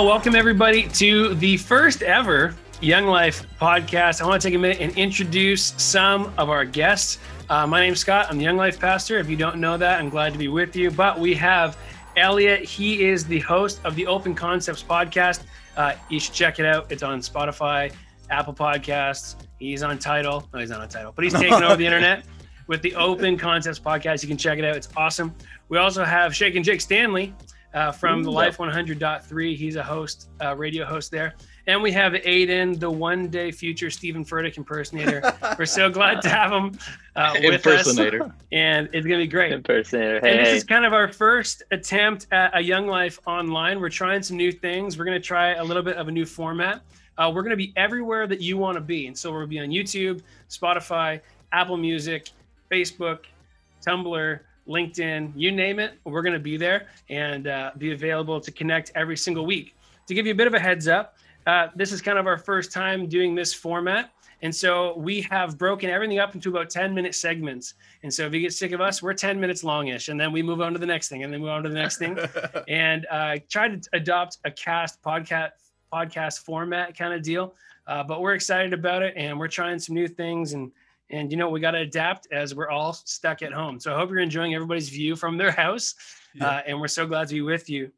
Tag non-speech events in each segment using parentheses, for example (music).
Well, welcome everybody to the first ever Young Life podcast. I want to take a minute and introduce some of our guests. Uh, my name's Scott. I'm the Young Life pastor. If you don't know that, I'm glad to be with you. But we have Elliot. He is the host of the Open Concepts podcast. Uh, you should check it out. It's on Spotify, Apple Podcasts. He's on Tidal. No, he's not on Tidal, but he's (laughs) taking over the internet with the Open Concepts podcast. You can check it out. It's awesome. We also have Shake and Jake Stanley uh, from the Life 100.3. He's a host, uh, radio host there. And we have Aiden, the one day future Steven Furtick impersonator. (laughs) We're so glad to have him uh, with Impersonator. us. And it's going to be great. Impersonator. And this hey. is kind of our first attempt at a Young Life online. We're trying some new things. We're going to try a little bit of a new format. Uh, we're going to be everywhere that you want to be. And so we'll be on YouTube, Spotify, Apple Music, Facebook, Tumblr, LinkedIn, you name it. We're going to be there and uh, be available to connect every single week. To give you a bit of a heads up, uh, this is kind of our first time doing this format. And so we have broken everything up into about 10 minute segments. And so if you get sick of us, we're 10 minutes longish. And then we move on to the next thing and then we move on to the next thing. (laughs) and uh, try to adopt a cast podcast podcast format kind of deal. Uh, but we're excited about it and we're trying some new things. And and you know, we got to adapt as we're all stuck at home. So I hope you're enjoying everybody's view from their (laughs) house. Yeah. Uh, and we're so glad to be with you.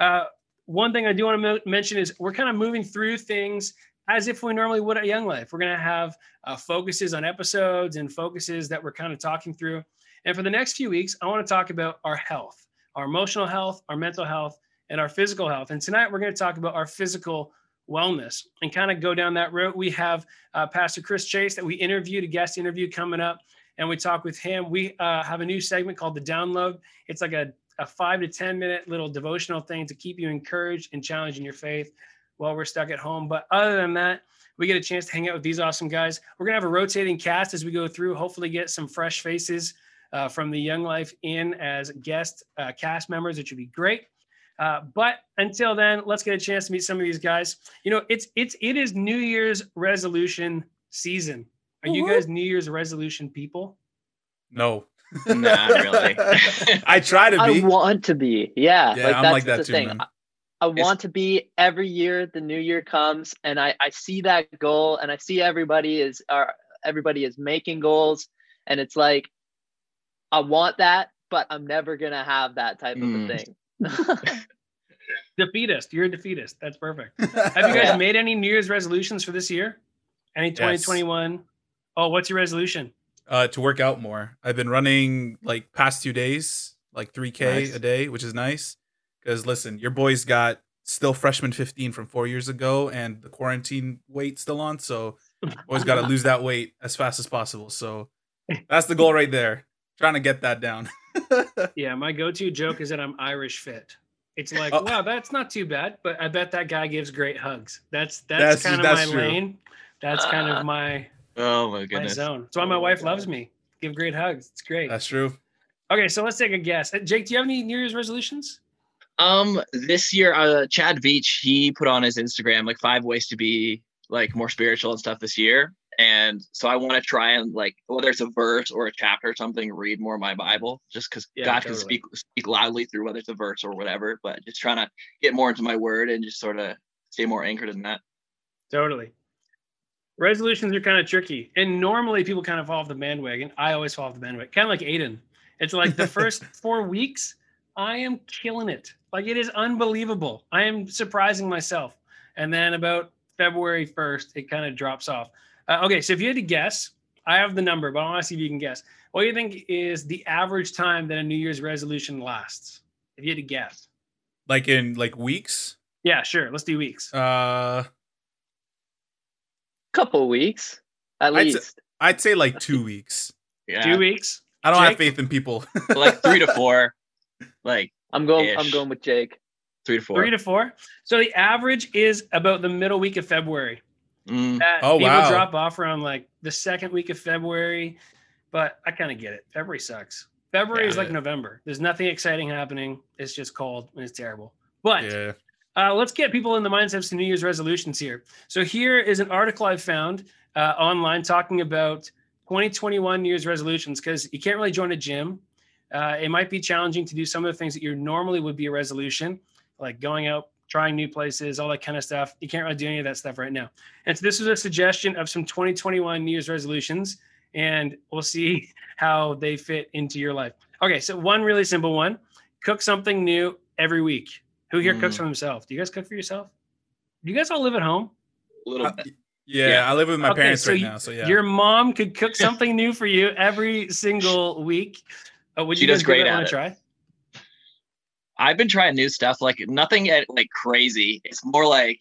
Uh, one thing I do want to mo- mention is we're kind of moving through things as if we normally would at Young Life. We're going to have uh, focuses on episodes and focuses that we're kind of talking through. And for the next few weeks, I want to talk about our health, our emotional health, our mental health, and our physical health. And tonight we're going to talk about our physical wellness and kind of go down that road. We have uh, Pastor Chris Chase that we interviewed, a guest interview coming up, and we talk with him. We uh, have a new segment called The Download. It's like a, a five to 10 minute little devotional thing to keep you encouraged and challenging your faith while we're stuck at home. But other than that, we get a chance to hang out with these awesome guys. We're going to have a rotating cast as we go through, hopefully, get some fresh faces uh, from the Young Life in as guest uh, cast members, which would be great. Uh, but until then, let's get a chance to meet some of these guys. You know, it's it's it is New Year's resolution season. Are you guys New Year's resolution people? No. (laughs) Not really. (laughs) I try to be. I want to be. Yeah, Yeah, like I'm that's like that the too, thing. man. I, I It's- want to be every year the new year comes and I I see that goal and I see everybody is are everybody is making goals and it's like I want that but I'm never going to have that type of Mm. a thing. (laughs) Defeatist. You're a defeatist. That's perfect. (laughs) Have you guys Yeah. made any New Year's resolutions for this year? Any 2021? Oh, what's your resolution? uh, to work out more. I've been running like past two days, like 3K Nice. a day, which is nice. Because listen, your boy's got still freshman 15 from four years ago and the quarantine weight still on. So (laughs) always got to lose that weight as fast as possible. So that's the goal right there. Trying to get that down. (laughs) Yeah, my go-to joke is that I'm Irish fit. It's like, Oh. wow, that's not too bad, but I bet that guy gives great hugs. That's that's, That's- kind of that's my true. lane. That's kind of (laughs) my oh my my goodness. zone. That's why my wife loves me. Give great hugs. It's great. That's true. Okay, so let's take a guess. Uh, Jake, do you have any New Year's resolutions? Um, this year, uh, Chad Veach he put on his Instagram like five ways to be like more spiritual and stuff this year, and so I want to try and like whether it's a verse or a chapter or something, read more of my Bible, just because Yeah, God can speak speak loudly through whether it's a verse or whatever. But just trying to get more into my Word and just sort of stay more anchored in that. Totally. Resolutions are kind of tricky. And normally people kind of fall off the bandwagon. I always fall off the bandwagon, kind of like Aiden. It's like the first (laughs) four weeks, I am killing it. Like it is unbelievable. I am surprising myself. And then about February 1st, it kind of drops off. Uh, okay, so if you had to guess, I have the number, but I want to see if you can guess. What do you think is the average time that a New Year's resolution lasts? If you had to guess. Like in like weeks. Yeah, sure. Let's do weeks. Uh, Couple weeks at I'd say- least. I'd say like two weeks. Yeah, Two weeks. I don't have faith in people. (laughs) (laughs) like three to four, like I'm going I'm going with Jake. three to four. Three to four. So the average is about the middle week of February. Mm, That Oh, people wow. drop off around like the second week of February, but I kind of get it. February sucks. February is like Yeah. November. There's nothing exciting happening. It's just cold and it's terrible. But yeah. uh, let's get people in the mindset of some New Year's resolutions here. So here is an article I found uh, online talking about 2021 New Year's resolutions because you can't really join a gym. Uh, it might be challenging to do some of the things that you normally would be a resolution, like going out trying new places, all that kind of stuff. You can't really do any of that stuff right now. And so this was a suggestion of some 2021 New Year's resolutions, and we'll see (laughs) how they fit into your life. Okay, so one really simple one: cook something new every week. Who here cooks Mm. for themselves? Do you guys cook for yourself? Do you guys all live at home? A little Uh, yeah, Yeah. I live with my Okay, parents so right you- now, so yeah. Your mom could cook (laughs) something new for you every single week. Uh, would She you guys does great give that at one a it. try? I've been trying new stuff, like nothing at, like crazy. It's more like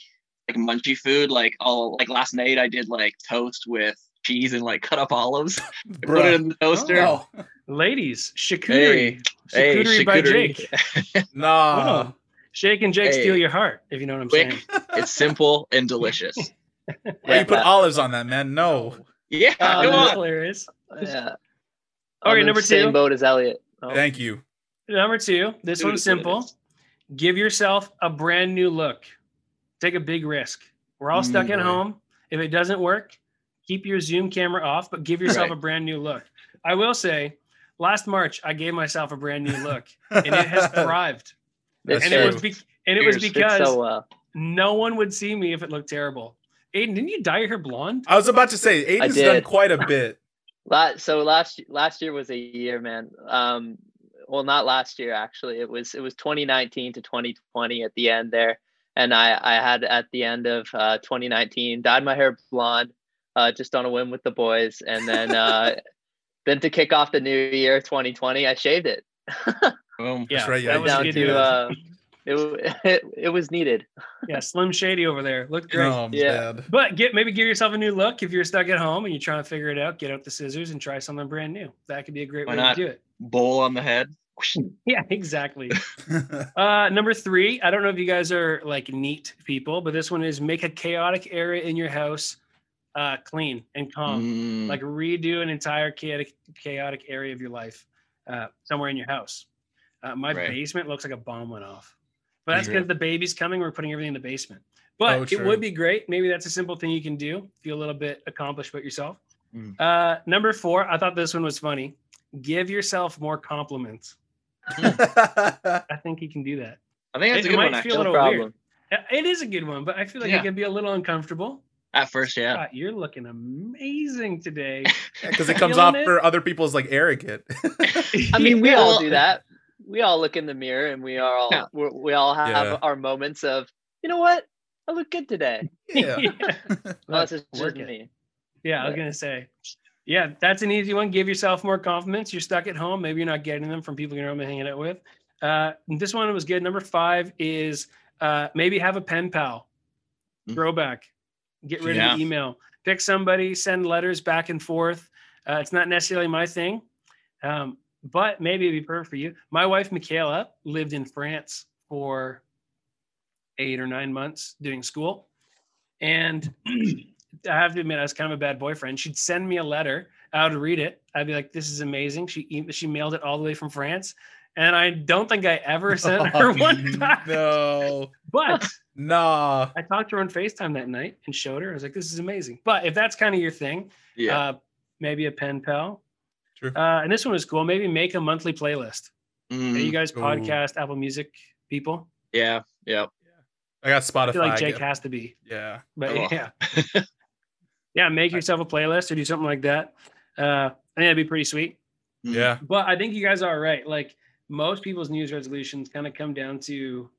like munchy food. Like oh, like last night I did like toast with cheese and like cut up olives. (laughs) Put it in the toaster. No, Ladies, charcuterie. Hey, charcuterie by charcuterie. Jake. (laughs) nah. Oh, Shake and Jake Hey. steal your heart, if you know what I'm Quick. saying. (laughs) It's simple and delicious. Why you put olives on that, man? No. Yeah, Oh, come on. hilarious. Yeah. Okay, I'm in number the Same two. boat as Elliot. Oh. Thank you. Number two, this Dude, one's it's what it simple. Give yourself a brand new look. Take a big risk. We're all stuck Mm, at home. If it doesn't work, keep your Zoom camera off, but give yourself Right. a brand new look. I will say, last March, I gave myself a brand new look, and it has (laughs) thrived. That's and true. it was be- and it was because so well. no one would see me if it looked terrible. Aiden, didn't you dye your hair blonde? I was about to say, Aiden's done quite a bit. (laughs) La- so last last year was a year, man. Um, well, not last year actually. It was it was 2019 to 2020 at the end there, and I I had at the end of uh, 2019 dyed my hair blonde, uh, just on a whim with the boys, and then uh, (laughs) then to kick off the new year 2020, I shaved it. (laughs) Boom. Yeah, right, yeah, that was down to uh, (laughs) it, it (laughs) it was needed. yeah, Slim Shady over there looked great. No, Yeah. bad. But get maybe give yourself a new look if you're stuck at home and you're trying to figure it out. Get out the scissors and try something brand new. That could be a great Why way not? to do it. Bowl on the head. (laughs) Yeah, exactly. (laughs) uh, number three. I don't know if you guys are like neat people, but this one is make a chaotic area in your house uh, clean and calm. Mm, Like redo an entire chaotic chaotic area of your life uh, somewhere in your house. Uh, my Right. basement looks like a bomb went off, but that's because the baby's coming. We're putting everything in the basement. But Oh, it would be great. Maybe that's a simple thing you can do. Feel a little bit accomplished about yourself. Mm. Uh, number four. I thought this one was funny. Give yourself more compliments. (laughs) I think you can do that. I think that's It a good might one. feel Actually. a little weird. problem. Uh, It is a good one, but I feel like Yeah. it can be a little uncomfortable. At first, yeah. God, you're looking amazing today. (laughs) Because it (laughs) comes off it? for other people as like arrogant. I mean, we all do that. We all look in the mirror and we are all Yeah. we're, we all have Yeah. our moments of you know what I look good today. (laughs) yeah. (laughs) Unless it's just me. Yeah, I was gonna say. Yeah, that's an easy one. Give yourself more compliments. You're stuck at home. Maybe you're not getting them from people you're normally hanging out with. Uh, this one was good. Number five is uh, maybe have a pen pal. Mm. Throwback. Get rid Yeah. of the email. Pick somebody. Send letters back and forth. Uh, it's not necessarily my thing, um, but maybe it'd be perfect for you. My wife Michaela lived in France for eight or nine months doing school, and (clears throat) I have to admit, I was kind of a bad boyfriend. She'd send me a letter. I would read it. I'd be like, "This is amazing." She she mailed it all the way from France, and I don't think I ever (laughs) sent her one back. no. But (laughs) Nah. I talked to her on Facetime that night and showed her. I was like, "This is amazing." But if that's kind of your thing, Yeah. uh, maybe a pen pal. True. Uh, and this one was cool. Maybe make a monthly playlist. Are Mm, you guys Ooh. podcast, Apple Music people? yeah. Yeah. I got Spotify. I feel like Jake has to be. yeah. But Oh. yeah, (laughs) yeah, make yourself a playlist or do something like that. Uh, I think that'd be pretty sweet. Mm. Yeah. But I think you guys are right. Like most people's New Year's resolutions kind of come down to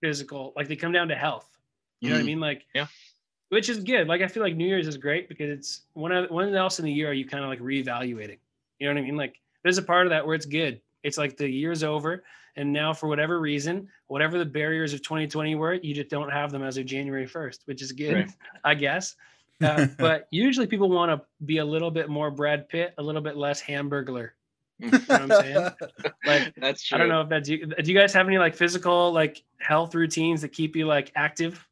physical, like they come down to health. You know what I Mm. mean? Like, Yeah. Which is good. Like I feel like New Year's is great because it's one of one else in the year are you kind of like reevaluating. You know what I mean? Like there's a part of that where it's good. It's like the year's over, and now for whatever reason, whatever the barriers of 2020 were, you just don't have them as of January 1st, which is good, Right. I guess. Uh, (laughs) but usually people want to be a little bit more Brad Pitt, a little bit less Hamburglar. You know what I'm saying? (laughs) Like That's true. I don't know if that's you. Do you guys have any like physical like health routines that keep you like active?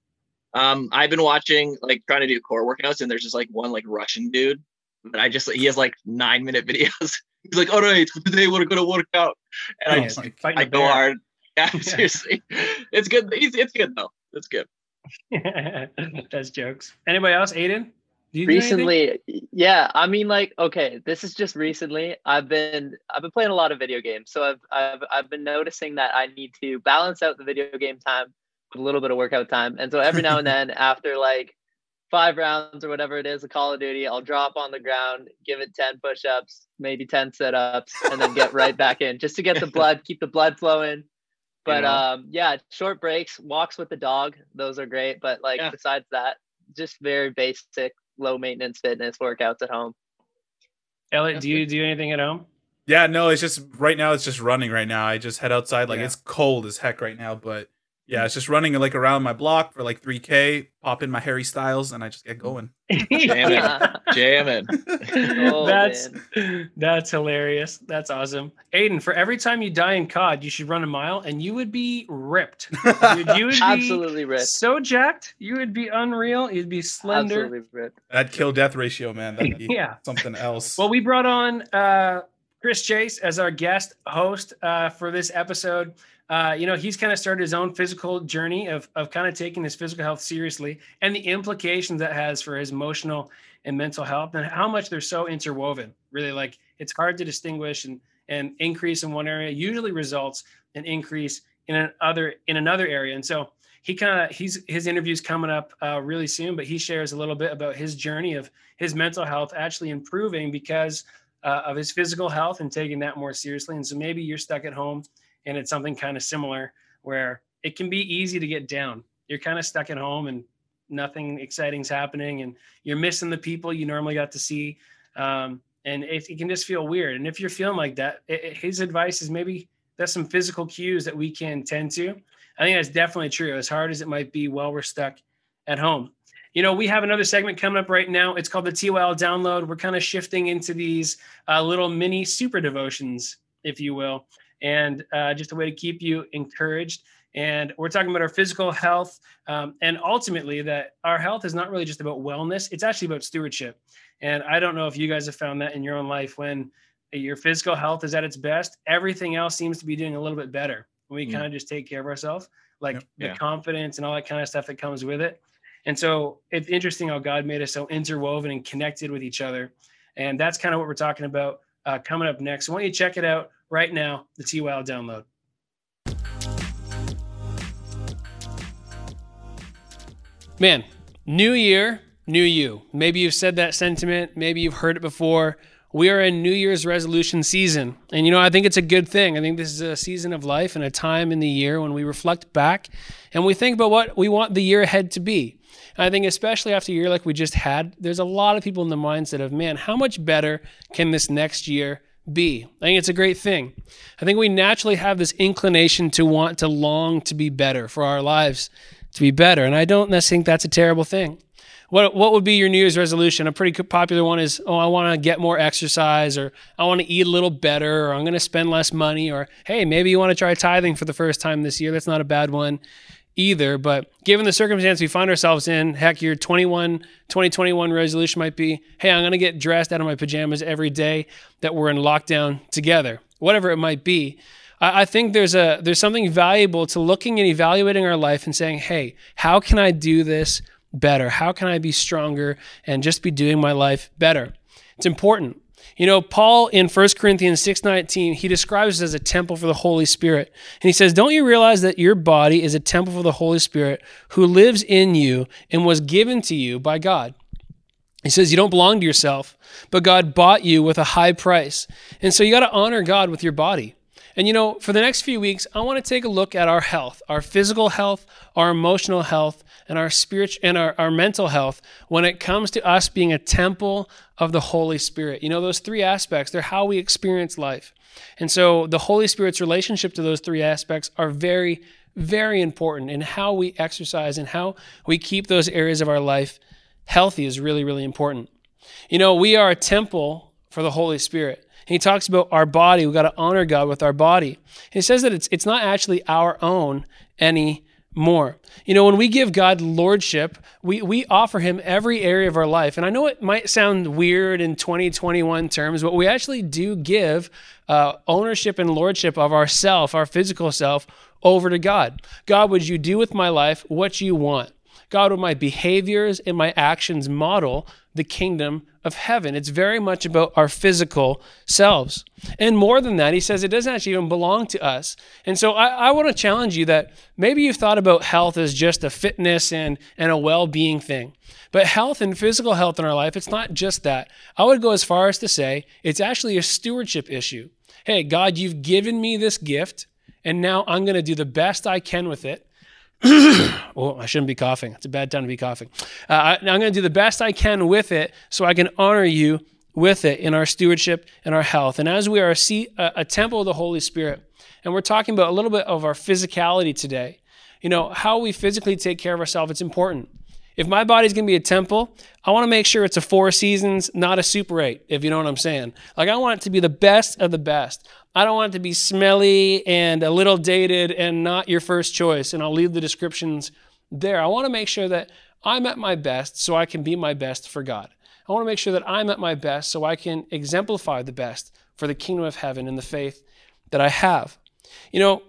Um, I've been watching like trying to do core workouts, and there's just like one like Russian dude that I just he has like nine minute (laughs) videos. He's like, all right, today we're gonna work out, and Oh, I just my Fighting I a go bear. hard. (laughs) Yeah, Yeah. seriously, it's good. It's, it's good though. It's good. (laughs) That's jokes. Anybody else? Aiden? You recently yeah i mean like okay this is just recently i've been i've been playing a lot of video games so i've i've, I've been noticing that i need to balance out the video game time with a little bit of workout time. And so every now and then, (laughs) after like five rounds or whatever it is, a Call of Duty, I'll drop on the ground, give it 10 push ups, maybe 10 sit ups, and then get right back in just to get the blood, keep the blood flowing. But um, yeah, short breaks, walks with the dog, those are great. But like yeah. besides that, just very basic, low maintenance fitness workouts at home. Elliot, do you do anything at home? Yeah, no, it's just right now. It's just running right now. I just head outside. Like yeah. it's cold as heck right now, but yeah, it's just running like around my block for like 3K, pop in my Harry Styles, and I just get going. (laughs) Jamming. Jamming. (laughs) Oh, that's man. that's hilarious. That's awesome. Aiden, for every time you die in COD, you should run a mile and you would be ripped. Dude, you would (laughs) Absolutely ripped. So jacked. You would be unreal. You'd be slender. Absolutely ripped. That kill death ratio, man. That'd be yeah. something else. Well, we brought on uh Chris Chase as our guest host uh, for this episode. Uh, you know, he's kind of started his own physical journey of, of kind of taking his physical health seriously and the implications that has for his emotional and mental health and how much they're so interwoven. Really, like it's hard to distinguish and and increase in one area usually results in increase in another in another area. And so he kind of he's his interview's coming up uh, really soon, but he shares a little bit about his journey of his mental health actually improving because uh, of his physical health and taking that more seriously. And so maybe you're stuck at home and it's something kind of similar where it can be easy to get down. You're kind of stuck at home and nothing exciting's happening, and you're missing the people you normally got to see. Um, and it, it, can just feel weird. And if you're feeling like that, it, it, his advice is maybe there's some physical cues that we can tend to. I think that's definitely true. As hard as it might be while we're stuck at home. You know, we have another segment coming up right now. It's called the TYL download. We're kind of shifting into these uh, little mini super devotions, if you will and uh, just a way to keep you encouraged. And we're talking about our physical health, um, and ultimately that our health is not really just about wellness; it's actually about stewardship. And I don't know if you guys have found that in your own life when your physical health is at its best, everything else seems to be doing a little bit better. When we mm. kind of just take care of ourselves, like yep. the yeah. confidence and all that kind of stuff that comes with it. And so it's interesting how God made us so interwoven and connected with each other. And that's kind of what we're talking about uh, coming up next. Why don't you check it out right now, the TYL download. Man, new year, new you. Maybe you've said that sentiment, maybe you've heard it before. We are in New Year's resolution season. And you know, I think it's a good thing. I think this is a season of life and a time in the year when we reflect back and we think about what we want the year ahead to be. And I think, especially after a year like we just had, there's a lot of people in the mindset of, man, how much better can this next year be. I think it's a great thing. I think we naturally have this inclination to want to long to be better for our lives to be better. And I don't necessarily think that's a terrible thing. What, what would be your New Year's resolution? A pretty popular one is, oh, I want to get more exercise, or I want to eat a little better, or I'm going to spend less money, or hey, maybe you want to try tithing for the first time this year. That's not a bad one either. But given the circumstance we find ourselves in, heck, your 21, 2021 resolution might be, hey, I'm going to get dressed out of my pajamas every day that we're in lockdown together, whatever it might be. I, I think there's a there's something valuable to looking and evaluating our life and saying, hey, how can I do this better? How can I be stronger and just be doing my life better? It's important. You know, Paul in 1 Corinthians 6:19, he describes it as a temple for the Holy Spirit. And he says, "Don't you realize that your body is a temple for the Holy Spirit who lives in you and was given to you by God?" He says, You don't belong to yourself, but God bought you with a high price. And so you got to honor God with your body. And you know, for the next few weeks, I want to take a look at our health, our physical health, our emotional health, and our spiritual and our, our mental health when it comes to us being a temple of the Holy Spirit. You know, those three aspects, they're how we experience life. And so the Holy Spirit's relationship to those three aspects are very, very important in how we exercise and how we keep those areas of our life healthy is really, really important. You know, we are a temple for the Holy Spirit. He talks about our body. We've got to honor God with our body. He says that it's, it's not actually our own anymore. You know, when we give God lordship, we, we offer him every area of our life. And I know it might sound weird in 2021 terms, but we actually do give uh, ownership and lordship of ourself, our physical self, over to God. God, would you do with my life what you want? God, would my behaviors and my actions model the kingdom of heaven? It's very much about our physical selves. And more than that, he says it doesn't actually even belong to us. And so I, I want to challenge you that maybe you've thought about health as just a fitness and, and a well being thing. But health and physical health in our life, it's not just that. I would go as far as to say it's actually a stewardship issue. Hey, God, you've given me this gift, and now I'm going to do the best I can with it. (clears throat) oh, I shouldn't be coughing. It's a bad time to be coughing. Uh, I'm going to do the best I can with it so I can honor you with it in our stewardship and our health. And as we are a, a temple of the Holy Spirit, and we're talking about a little bit of our physicality today, you know, how we physically take care of ourselves, it's important. If my body's gonna be a temple, I wanna make sure it's a four seasons, not a super eight, if you know what I'm saying. Like, I want it to be the best of the best. I don't want it to be smelly and a little dated and not your first choice. And I'll leave the descriptions there. I wanna make sure that I'm at my best so I can be my best for God. I wanna make sure that I'm at my best so I can exemplify the best for the kingdom of heaven and the faith that I have. You know,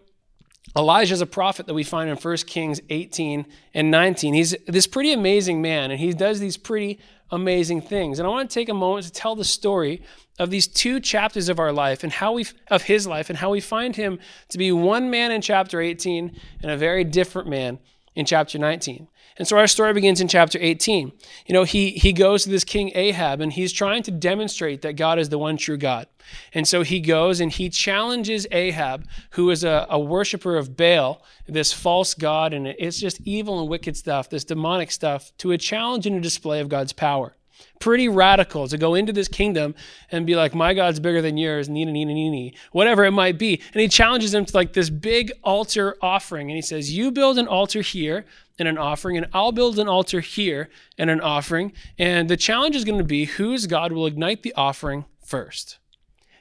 Elijah is a prophet that we find in 1 Kings 18 and 19. He's this pretty amazing man, and he does these pretty amazing things. And I want to take a moment to tell the story of these two chapters of our life and how we of his life and how we find him to be one man in chapter 18 and a very different man in chapter 19. And so our story begins in chapter 18. You know, he, he goes to this king Ahab and he's trying to demonstrate that God is the one true God. And so he goes and he challenges Ahab, who is a, a worshiper of Baal, this false God, and it's just evil and wicked stuff, this demonic stuff, to a challenge and a display of God's power. Pretty radical to go into this kingdom and be like, my God's bigger than yours, nina, nina, nina, whatever it might be. And he challenges him to like this big altar offering. And he says, You build an altar here and an offering, and I'll build an altar here and an offering. And the challenge is going to be whose God will ignite the offering first.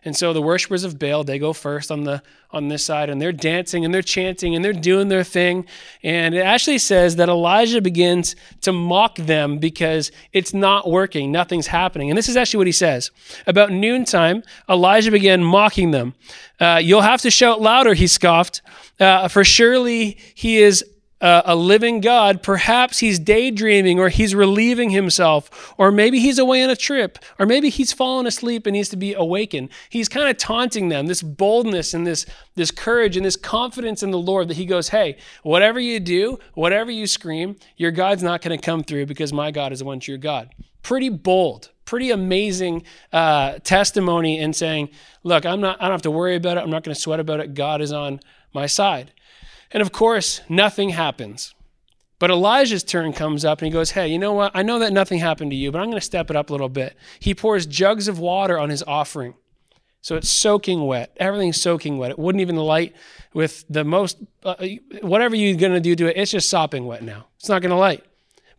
And so the worshipers of Baal, they go first on the on this side and they're dancing and they're chanting and they're doing their thing. And it actually says that Elijah begins to mock them because it's not working, nothing's happening. And this is actually what he says. About noontime, Elijah began mocking them. Uh, You'll have to shout louder, he scoffed, uh, for surely he is uh, a living God, perhaps he's daydreaming or he's relieving himself, or maybe he's away on a trip, or maybe he's fallen asleep and needs to be awakened. He's kind of taunting them, this boldness and this, this courage and this confidence in the Lord that he goes, Hey, whatever you do, whatever you scream, your God's not going to come through because my God is the one true God. Pretty bold, pretty amazing uh, testimony in saying, Look, I'm not, I don't have to worry about it. I'm not going to sweat about it. God is on my side. And of course, nothing happens. But Elijah's turn comes up and he goes, Hey, you know what? I know that nothing happened to you, but I'm going to step it up a little bit. He pours jugs of water on his offering. So it's soaking wet. Everything's soaking wet. It wouldn't even light with the most, uh, whatever you're going to do to it, it's just sopping wet now. It's not going to light.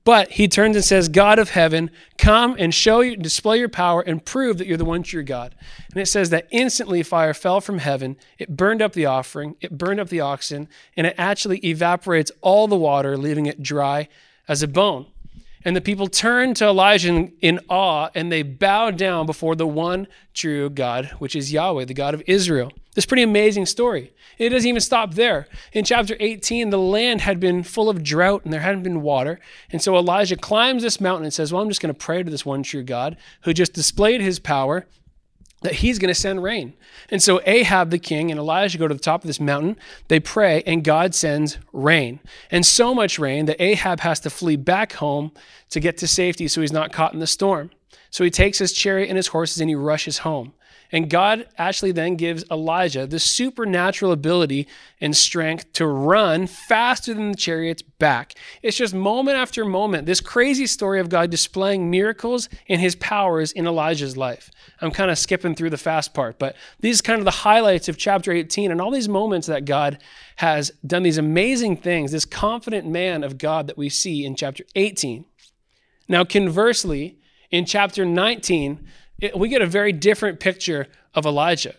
But he turns and says, God of heaven, come and show you, display your power and prove that you're the one true God. And it says that instantly fire fell from heaven. It burned up the offering, it burned up the oxen, and it actually evaporates all the water, leaving it dry as a bone. And the people turned to Elijah in, in, awe and they bowed down before the one true God, which is Yahweh, the God of Israel. This pretty amazing story. It doesn't even stop there. In chapter 18, the land had been full of drought and there hadn't been water. And so Elijah climbs this mountain and says, Well, I'm just going to pray to this one true God who just displayed his power that he's going to send rain. And so Ahab the king and Elijah go to the top of this mountain. They pray, and God sends rain. And so much rain that Ahab has to flee back home to get to safety so he's not caught in the storm. So he takes his chariot and his horses and he rushes home. And God actually then gives Elijah the supernatural ability and strength to run faster than the chariot's back. It's just moment after moment, this crazy story of God displaying miracles and his powers in Elijah's life. I'm kind of skipping through the fast part, but these kind of the highlights of chapter 18 and all these moments that God has done these amazing things, this confident man of God that we see in chapter 18. Now, conversely, in chapter 19, it, we get a very different picture of Elijah.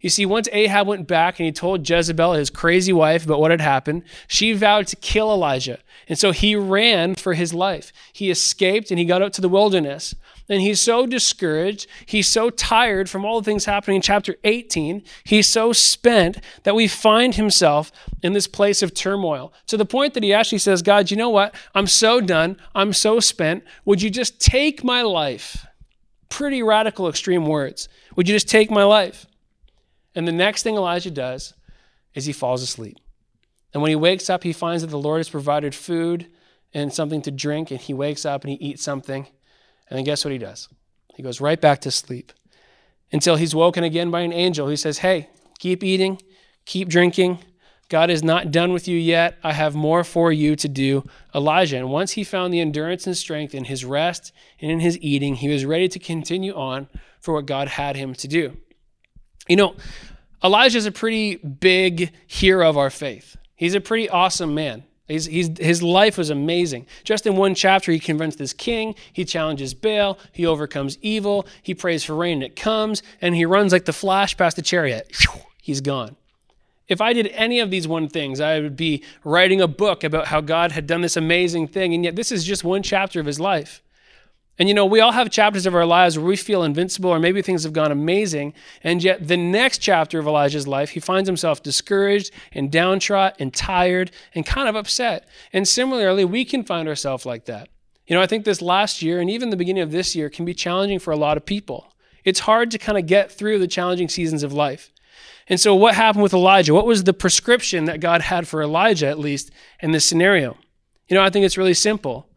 You see, once Ahab went back and he told Jezebel, his crazy wife, about what had happened, she vowed to kill Elijah. And so he ran for his life. He escaped and he got out to the wilderness. And he's so discouraged. He's so tired from all the things happening in chapter 18. He's so spent that we find himself in this place of turmoil to the point that he actually says, God, you know what? I'm so done. I'm so spent. Would you just take my life? Pretty radical, extreme words. Would you just take my life? And the next thing Elijah does is he falls asleep. And when he wakes up, he finds that the Lord has provided food and something to drink, and he wakes up and he eats something. And then guess what he does? He goes right back to sleep until he's woken again by an angel who says, Hey, keep eating, keep drinking. God is not done with you yet. I have more for you to do. Elijah. And once he found the endurance and strength in his rest and in his eating, he was ready to continue on for what God had him to do. You know, Elijah is a pretty big hero of our faith. He's a pretty awesome man. He's, he's, his life was amazing. Just in one chapter, he confronts this king. He challenges Baal. He overcomes evil. He prays for rain and it comes. And he runs like the flash past the chariot. He's gone. If I did any of these one things, I would be writing a book about how God had done this amazing thing. And yet, this is just one chapter of his life. And you know, we all have chapters of our lives where we feel invincible or maybe things have gone amazing. And yet, the next chapter of Elijah's life, he finds himself discouraged and downtrodden and tired and kind of upset. And similarly, we can find ourselves like that. You know, I think this last year and even the beginning of this year can be challenging for a lot of people. It's hard to kind of get through the challenging seasons of life. And so, what happened with Elijah? What was the prescription that God had for Elijah, at least in this scenario? You know, I think it's really simple.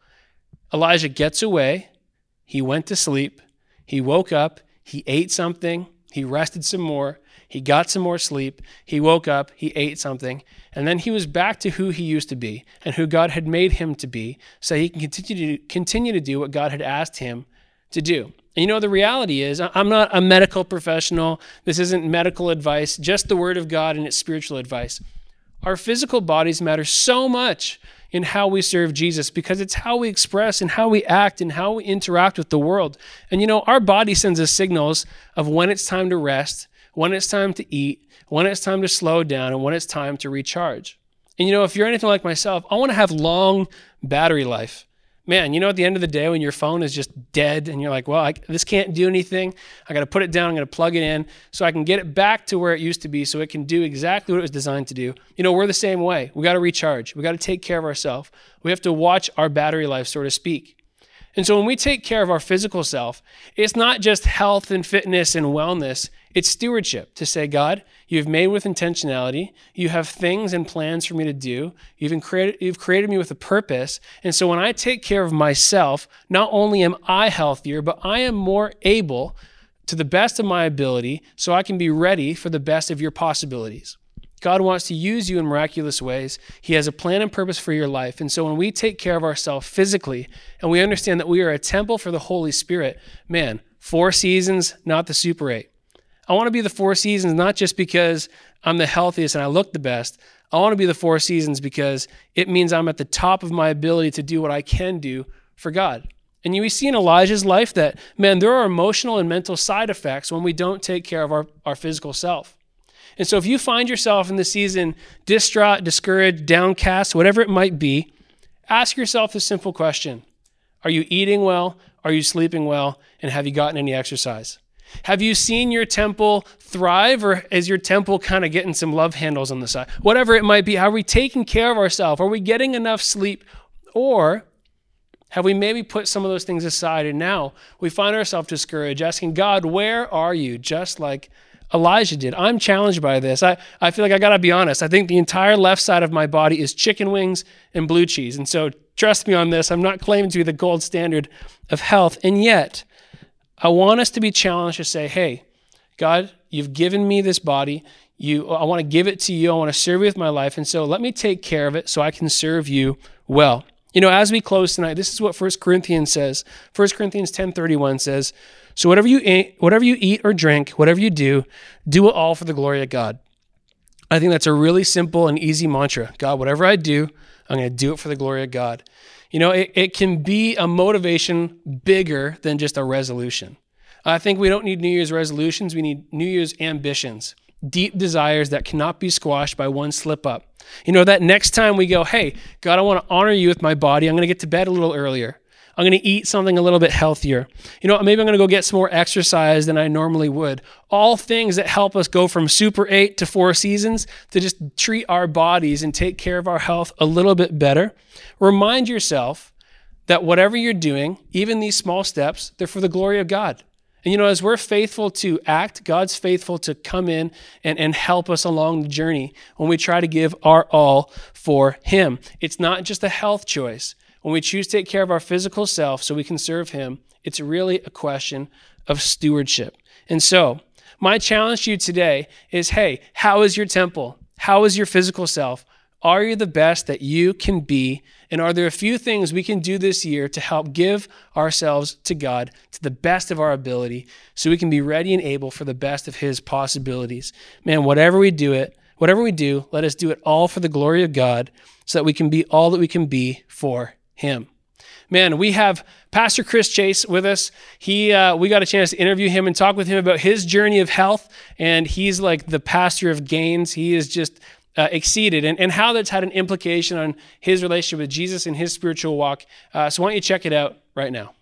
Elijah gets away he went to sleep. He woke up. He ate something. He rested some more. He got some more sleep. He woke up. He ate something. And then he was back to who he used to be and who God had made him to be so he can continue to, continue to do what God had asked him to do. And you know, the reality is, I'm not a medical professional. This isn't medical advice, just the word of God and its spiritual advice. Our physical bodies matter so much in how we serve Jesus because it's how we express and how we act and how we interact with the world. And you know, our body sends us signals of when it's time to rest, when it's time to eat, when it's time to slow down, and when it's time to recharge. And you know, if you're anything like myself, I want to have long battery life man, you know, at the end of the day, when your phone is just dead and you're like, well, I, this can't do anything, I got to put it down, I'm going to plug it in so I can get it back to where it used to be so it can do exactly what it was designed to do. You know, we're the same way. We got to recharge, we got to take care of ourselves. We have to watch our battery life, so to speak. And so when we take care of our physical self, it's not just health and fitness and wellness, it's stewardship to say, God, you've made with intentionality. You have things and plans for me to do. You've created, you've created me with a purpose. And so when I take care of myself, not only am I healthier, but I am more able to the best of my ability so I can be ready for the best of your possibilities. God wants to use you in miraculous ways. He has a plan and purpose for your life. And so when we take care of ourselves physically and we understand that we are a temple for the Holy Spirit, man, four seasons, not the Super 8. I want to be the four seasons not just because I'm the healthiest and I look the best. I want to be the four seasons because it means I'm at the top of my ability to do what I can do for God. And you we see in Elijah's life that, man, there are emotional and mental side effects when we don't take care of our, our physical self. And so if you find yourself in the season distraught, discouraged, downcast, whatever it might be, ask yourself this simple question Are you eating well? Are you sleeping well? And have you gotten any exercise? Have you seen your temple thrive, or is your temple kind of getting some love handles on the side? Whatever it might be, are we taking care of ourselves? Are we getting enough sleep? Or have we maybe put some of those things aside and now we find ourselves discouraged, asking God, where are you? Just like Elijah did. I'm challenged by this. I, I feel like I got to be honest. I think the entire left side of my body is chicken wings and blue cheese. And so trust me on this. I'm not claiming to be the gold standard of health. And yet, I want us to be challenged to say, hey, God, you've given me this body. You, I want to give it to you. I want to serve you with my life. And so let me take care of it so I can serve you well. You know, as we close tonight, this is what 1 Corinthians says. 1 Corinthians 10:31 says, "So whatever you eat, whatever you eat or drink, whatever you do, do it all for the glory of God." I think that's a really simple and easy mantra. God, whatever I do, I'm going to do it for the glory of God. You know, it, it can be a motivation bigger than just a resolution. I think we don't need New Year's resolutions, we need New Year's ambitions. Deep desires that cannot be squashed by one slip up. You know, that next time we go, hey, God, I want to honor you with my body, I'm going to get to bed a little earlier. I'm going to eat something a little bit healthier. You know, maybe I'm going to go get some more exercise than I normally would. All things that help us go from super eight to four seasons to just treat our bodies and take care of our health a little bit better. Remind yourself that whatever you're doing, even these small steps, they're for the glory of God. And you know, as we're faithful to act, God's faithful to come in and, and help us along the journey when we try to give our all for Him. It's not just a health choice, when we choose to take care of our physical self so we can serve Him, it's really a question of stewardship. And so, my challenge to you today is hey, how is your temple? How is your physical self? Are you the best that you can be? And are there a few things we can do this year to help give ourselves to God to the best of our ability so we can be ready and able for the best of His possibilities? Man, whatever we do it, whatever we do, let us do it all for the glory of God so that we can be all that we can be for him. Man, we have Pastor Chris Chase with us. He, uh, we got a chance to interview him and talk with him about his journey of health, and he's like the pastor of gains. He is just uh, exceeded, and, and how that's had an implication on his relationship with Jesus and his spiritual walk. Uh, so why don't you check it out right now?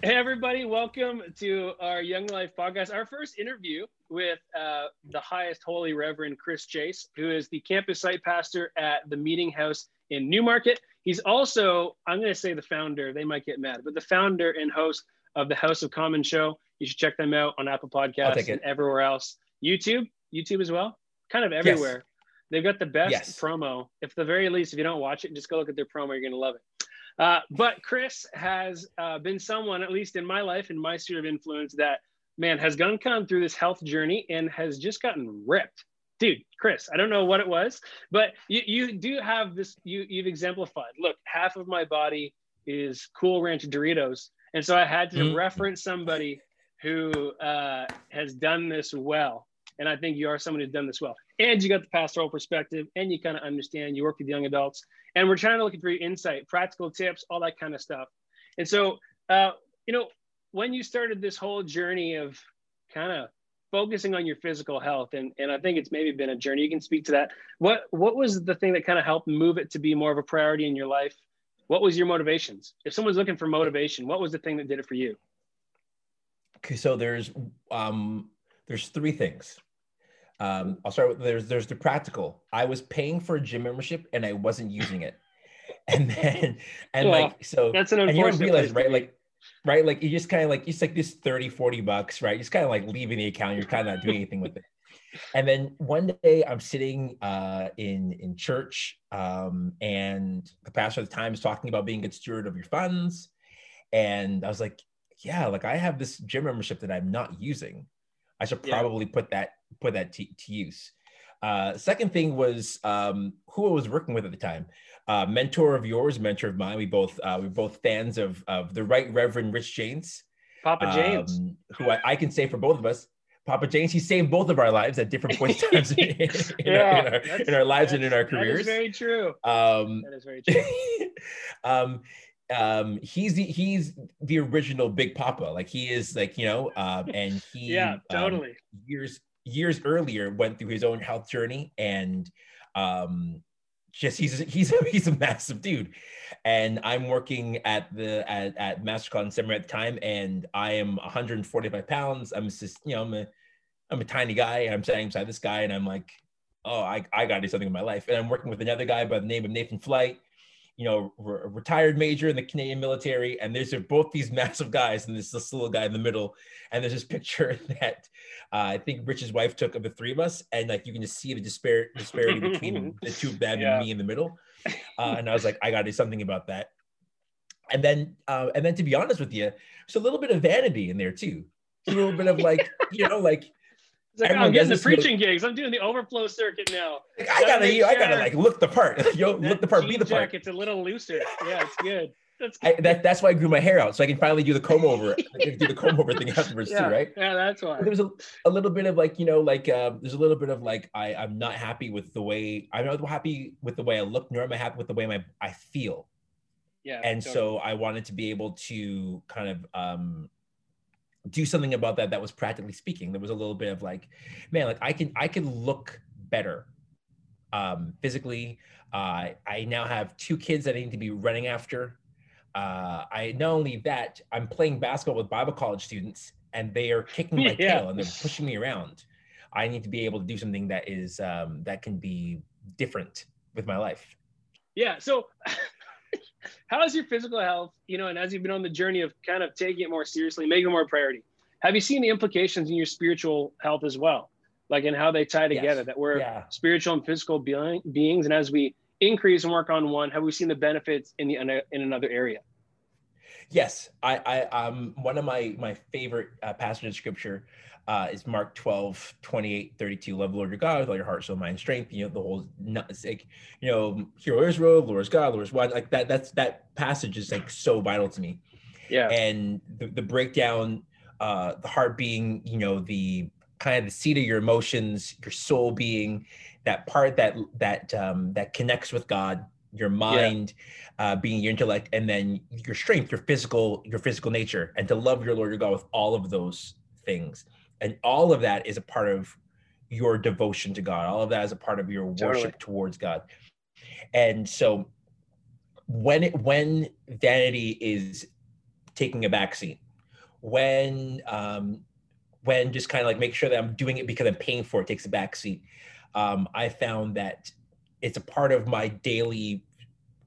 Hey, everybody, welcome to our Young Life podcast. Our first interview with uh, the highest holy Reverend Chris Chase, who is the campus site pastor at the Meeting House in Newmarket. He's also, I'm going to say the founder, they might get mad, but the founder and host of the House of Common show. You should check them out on Apple Podcasts and everywhere else. YouTube, YouTube as well, kind of everywhere. Yes. They've got the best yes. promo. If the very least, if you don't watch it, just go look at their promo. You're going to love it. Uh, but Chris has uh, been someone, at least in my life, in my sphere of influence, that man has gone come through this health journey and has just gotten ripped. Dude, Chris, I don't know what it was, but you, you do have this, you, you've exemplified. Look, half of my body is Cool Ranch Doritos. And so I had to mm-hmm. reference somebody who uh, has done this well. And I think you are someone who's done this well. And you got the pastoral perspective and you kind of understand, you work with young adults. And we're trying to look for your insight, practical tips, all that kind of stuff. And so, uh, you know, when you started this whole journey of kind of focusing on your physical health, and, and I think it's maybe been a journey, you can speak to that. What, what was the thing that kind of helped move it to be more of a priority in your life? What was your motivations? If someone's looking for motivation, what was the thing that did it for you? Okay, so there's um, there's three things. Um, I'll start with there's there's the practical. I was paying for a gym membership and I wasn't using it, (laughs) and then and like so that's an unfortunate and you realize right like right like you just kind of like it's like this 30 40 bucks right? Just kind of like leaving the account you're kind of not doing anything with it. (laughs) And then one day i'm sitting uh, in in church um, and the pastor at the time is talking about being a good steward of your funds. And i was like yeah like i have this gym membership that i'm not using i should probably yeah. put that put that to, to use uh, second thing was um, who I was working with at the time. Uh, mentor of yours, mentor of mine. We both uh, we're both fans of of the Right Reverend Rich James, Papa James, um, who I, I, can say for both of us, Papa James. He saved both of our lives at different points in, (laughs) in, in, yeah, our, in, our, in our, lives and in our careers. That is very true. Um, that is very true. (laughs) um, he's the he's the original big papa. Like he is like you know um (laughs) and he yeah um, totally. um, years years earlier went through his own health journey and um just he's he's (laughs) he's a massive dude. And i'm working at the at, at masterclass seminary at the time and i am 145 pounds. I'm just you know i'm a i'm a tiny guy i'm standing beside this guy and i'm like oh i, I gotta do something in my life. And i'm working with another guy by the name of nathan flight you know, re- retired major in the Canadian military, and there's both these (laughs) massive guys, and there's this little guy in the middle, and there's this picture (laughs) that uh, I think Rich's wife took of the three of us, and like you can just see the dispar- disparity between (laughs) the two of them yeah. and me in the middle, uh, and I was like, I got to do something about that, and then uh, and then to be honest with you, there's a little bit of vanity in there too, a little bit of like you know like like, I'm getting the preaching gigs. I'm doing the overflow circuit now. Like, I gotta. I gotta like look the part. (laughs) Yo, look the part, be the part. It's a little looser. Yeah, it's good. That's I, that, that's why I grew my hair out so I can finally do the comb over, I can do the comb over thing (laughs) afterwards yeah, too, right? Yeah, that's why. There was a, a little bit of like you know like uh, there's a little bit of like I I'm not happy with the way I'm not happy with the way I look, nor am I happy with the way my I feel. Yeah. and totally. so I wanted to be able to kind of um, do something about that. That was practically speaking. There was a little bit of like, man, like I can I can look better um, physically. Uh, I now have two kids that I need to be running after. Uh, I not only that, I'm playing basketball with Bible college students, and they are kicking my (laughs) Yeah. tail and they're pushing me around. I need to be able to do something that is um, that can be different with my life. Yeah. So, how's your physical health? You know, and as you've been on the journey of kind of taking it more seriously, making it more a priority, have you seen the implications in your spiritual health as well? Like in how they tie Yes. together, that we're Yeah. spiritual and physical being, beings. And as we increase and work on one, have we seen the benefits in the in another area? Yes, I, I um one of my my favorite uh, passages of scripture uh, is Mark 12, 28, 32. Love the Lord your God with all your heart, soul, mind, strength. You know, the whole not it's like, you know, hero Israel, Lord is God, Lord is one. Like that, that's that passage is like so vital to me. Yeah. And the, the breakdown, uh, the heart being, you know, the kind of the seat of your emotions, your soul being that part that that um that connects with God, your mind uh, being your intellect, and then your strength, your physical, your physical nature, and to love your Lord your God with all of those things. And all of that is a part of your devotion to God. All of that is a part of your worship Totally. towards God. And so when it when vanity is taking a backseat, when um when just kind of like make sure that I'm doing it because I'm paying for it takes a backseat, um, I found that it's a part of my daily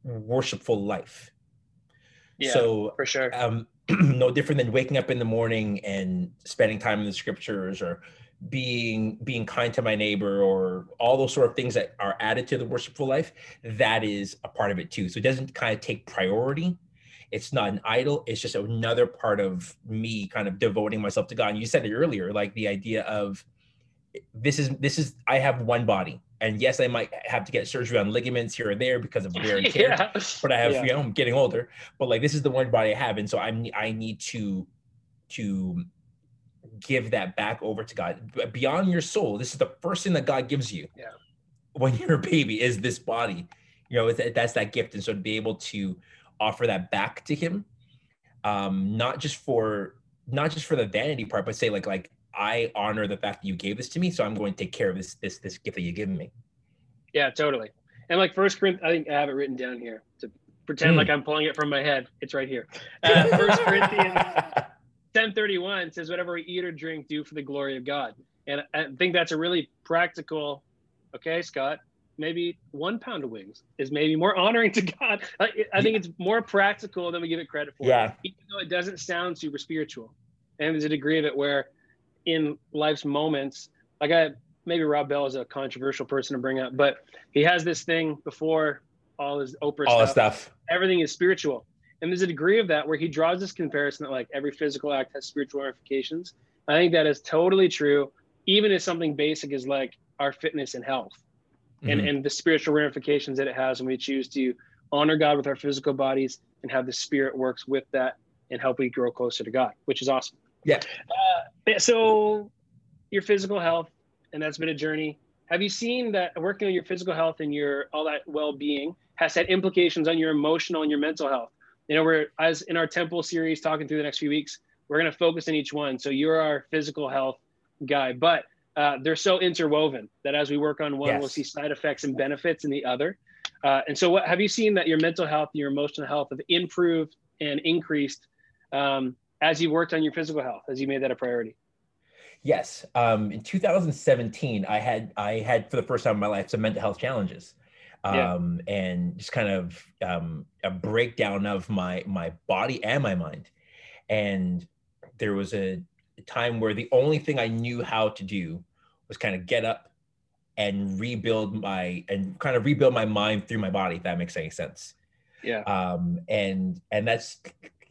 worshipful life. Yeah. So for sure. um, (clears throat) no different than waking up in the morning and spending time in the scriptures or being being kind to my neighbor or all those sort of things that are added to the worshipful life that is a part of it too. So it doesn't kind of take priority. It's not an idol. It's just another part of me kind of devoting myself to god. And you said it earlier like the idea of this is this is i have one body and yes i might have to get surgery on ligaments here or there because of wear and (laughs) tear yeah. but I have, Yeah. you know, I'm getting older, but like this is the one body I have. And so I'm, I need to, to give that back over to God. Beyond your soul, this is the first thing that God gives you. Yeah. When (laughs) you're a baby is this body, you know, it's, that's that gift. And so to be able to offer that back to him, um, not just for, not just for the vanity part, but say like, like, I honor the fact that you gave this to me. So I'm going to take care of this, this, this gift that you've given me. Yeah, totally. And like First Corinthians, I think I have it written down here to pretend Mm. like I'm pulling it from my head. It's right here. Uh, First (laughs) Corinthians ten thirty one says, "Whatever we eat or drink, do for the glory of God." And I think that's a really practical. Okay, Scott. Maybe one pound of wings is maybe more honoring to God. I, I think it's more practical than we give it credit for. Yeah. Even though it doesn't sound super spiritual, and there's a degree of it where, in life's moments, like I maybe Rob Bell is a controversial person to bring up, but he has this thing before all his Oprah All stuff. stuff. Everything is spiritual, and there's a degree of that where he draws this comparison that like every physical act has spiritual ramifications. I think that is totally true, even if something basic is like our fitness and health, and Mhm. and the spiritual ramifications that it has when we choose to honor God with our physical bodies and have the Spirit works with that and help we grow closer to God, which is awesome. Yeah. Uh, so your physical health, and that's been a journey. Have you seen that working on your physical health and your all that well-being has had implications on your emotional and your mental health? You know, we're as in our temple series talking through the next few weeks, we're going to focus on each one. So you're our physical health guy, but uh, they're so interwoven that as we work on one, we'll see side effects and benefits in the other. Uh, and so, what have you seen that your mental health, your emotional health have improved and increased um, as you worked on your physical health, as you made that a priority? Yes. Um, in 2017, I had I had for the first time in my life some mental health challenges, Yeah. um, and just kind of um, a breakdown of my my body and my mind. And there was a time where the only thing I knew how to do was kind of get up and rebuild my and kind of rebuild my mind through my body. If that makes any sense Yeah. um, and and that's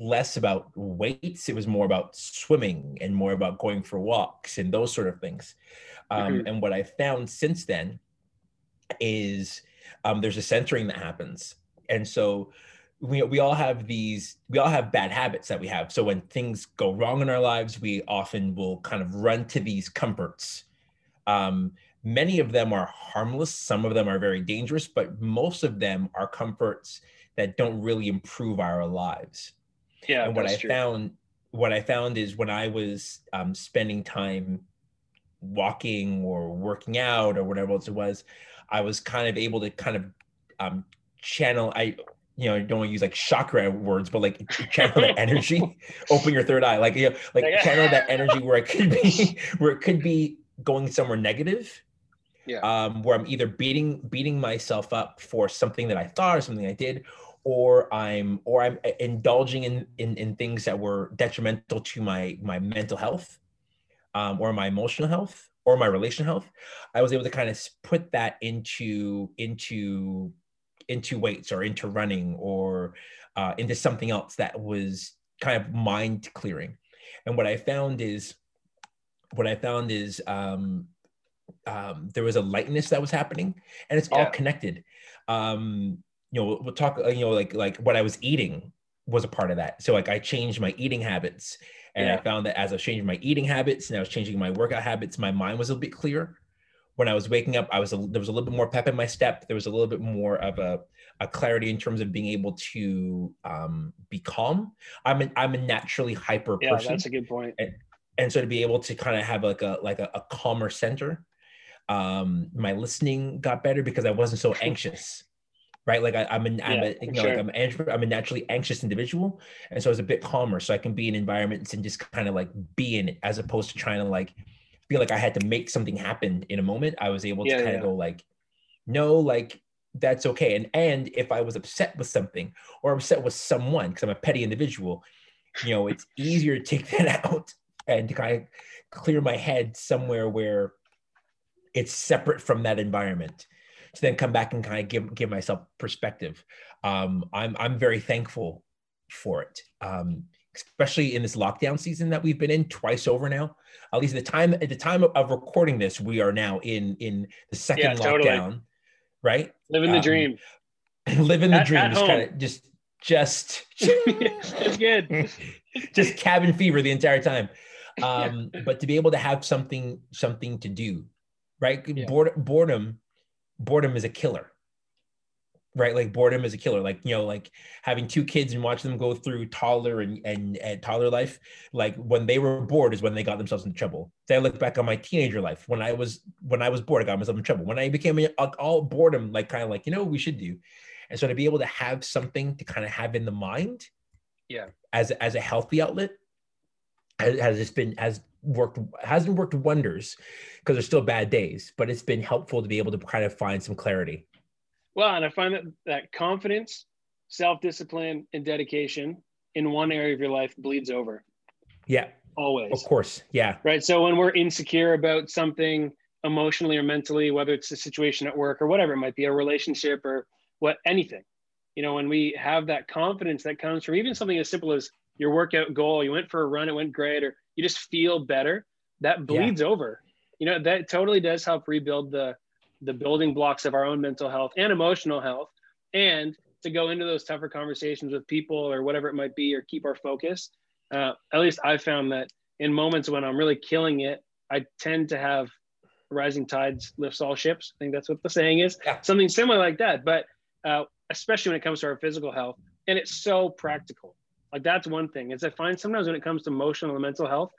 less about weights it was more about swimming and more about going for walks and those sort of things um, Mhm. and what i found since then is um, there's a centering that happens and so we, we all have these we all have bad habits that we have so when things go wrong in our lives we often will kind of run to these comforts um, Many of them are harmless, some of them are very dangerous, but most of them are comforts that don't really improve our lives. Yeah. and what I true. found, what I found is when I was um, spending time walking or working out or whatever else it was, I was kind of able to kind of um, channel. I you know don't want to use like chakra words, but like channel that energy, (laughs) (laughs) open your third eye, like you know, like Like, channel that (laughs) energy where it could be where it could be going somewhere negative. Yeah. Um, where I'm either beating beating myself up for something that I thought or something I did, or I'm or I'm indulging in in, in things that were detrimental to my my mental health, um, or my emotional health, or my relational health. I was able to kind of put that into into into weights or into running or uh, into something else that was kind of mind clearing. And what I found is, what I found is um, um, there was a lightness that was happening, and it's all connected. Um, you know, we'll, talk. uh, You know, like like what I was eating was a part of that. So like I changed my eating habits, and I found that as I was changing my eating habits and I was changing my workout habits, my mind was a bit clearer. When I was waking up, I was a, there was a little bit more pep in my step. There was a little bit more of a, a clarity in terms of being able to um, be calm. I'm a, I'm a naturally hyper Yeah, person that's a good point. and so to be able to kind of have like a like a, a calmer center um my listening got better because i wasn't so (laughs) anxious right like I, i'm a, I'm Yeah, a you know sure. like i'm an i'm a naturally anxious individual and so i was a bit calmer so i can be in environments and just kind of like be in it as opposed to trying to like feel like i had to make something happen in a moment i was able Yeah, to kind yeah. of go like no like that's okay and and if i was upset with something or upset with someone because i'm a petty individual you know it's easier to take (laughs) that out and to kind of clear my head somewhere where it's separate from that environment to then come back and kind of give give myself perspective um i'm i'm very thankful for it um especially in this lockdown season that we've been in twice over now at least at the time at the time of, of recording this we are now in in the second Yeah, totally. lockdown right Living the um, dream. (laughs) living the At- dream at just kind of just just (laughs) it's good. (laughs) just cabin fever the entire time um but to be able to have something something to do right Yeah. Bored, boredom boredom is a killer right? Like boredom is a killer. Like you know like having two kids and watching them go through toddler and and, and toddler life like when they were bored is when they got themselves into trouble. So i look back on my teenager life when i was when i was bored i got myself in trouble. When i became all boredom like kind of like you know what we should do? And so to be able to have something to kind of have in the mind Yeah. as as a healthy outlet has, has just been has worked hasn't worked wonders because there's still bad days but it's been helpful to be able to kind of find some clarity. Well, and I find that that confidence, self-discipline, and dedication in one area of your life bleeds over. Yeah. Always. of course. Yeah. Right. So when we're insecure about something emotionally or mentally, whether it's a situation at work or whatever it might be, a relationship or what anything, you know, when we have that confidence that comes from even something as simple as your workout goal, you went for a run, it went great, or you just feel better, that bleeds over. You know, that totally does help rebuild the the building blocks of our own mental health and emotional health. And to go into those tougher conversations with people or whatever it might be, or keep our focus. Uh, at least I found that in moments when I'm really killing it, I tend to have rising tides lifts all ships. I think that's what the saying is. Yeah. Something similar like that. But uh, especially when it comes to our physical health, and it's so practical. Like that's one thing. Is I find sometimes when it comes to emotional and mental health,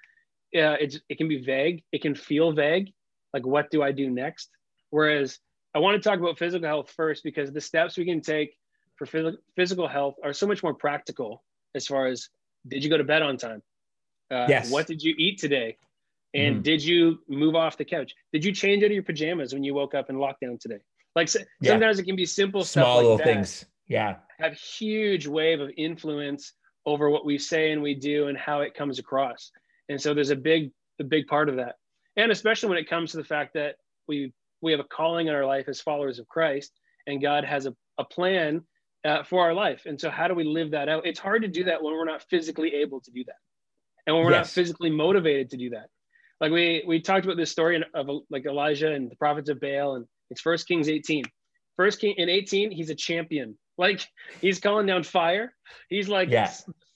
yeah, it's it can be vague. It can feel vague. Like what do I do next? Whereas I want to talk about physical health first because the steps we can take for phys- physical health are so much more practical as far as did you go to bed on time? Uh, Yes. What did you eat today? And Mhm. did you move off the couch? Did you change out of your pajamas when you woke up in lockdown today? Like so, Yeah. sometimes it can be simple stuff small like little that things yeah have huge wave of influence over what we say and we do and how it comes across. And so there's a big, a big part of that. And especially when it comes to the fact that we we have a calling in our life as followers of Christ, and God has a, a plan uh, for our life. And so how do we live that out? It's hard to do that when we're not physically able to do that, and when we're not physically motivated to do that. Like we we talked about this story of like Elijah and the prophets of Baal, and it's First Kings 18. First King in 18, he's a champion. Like he's calling down fire. He's like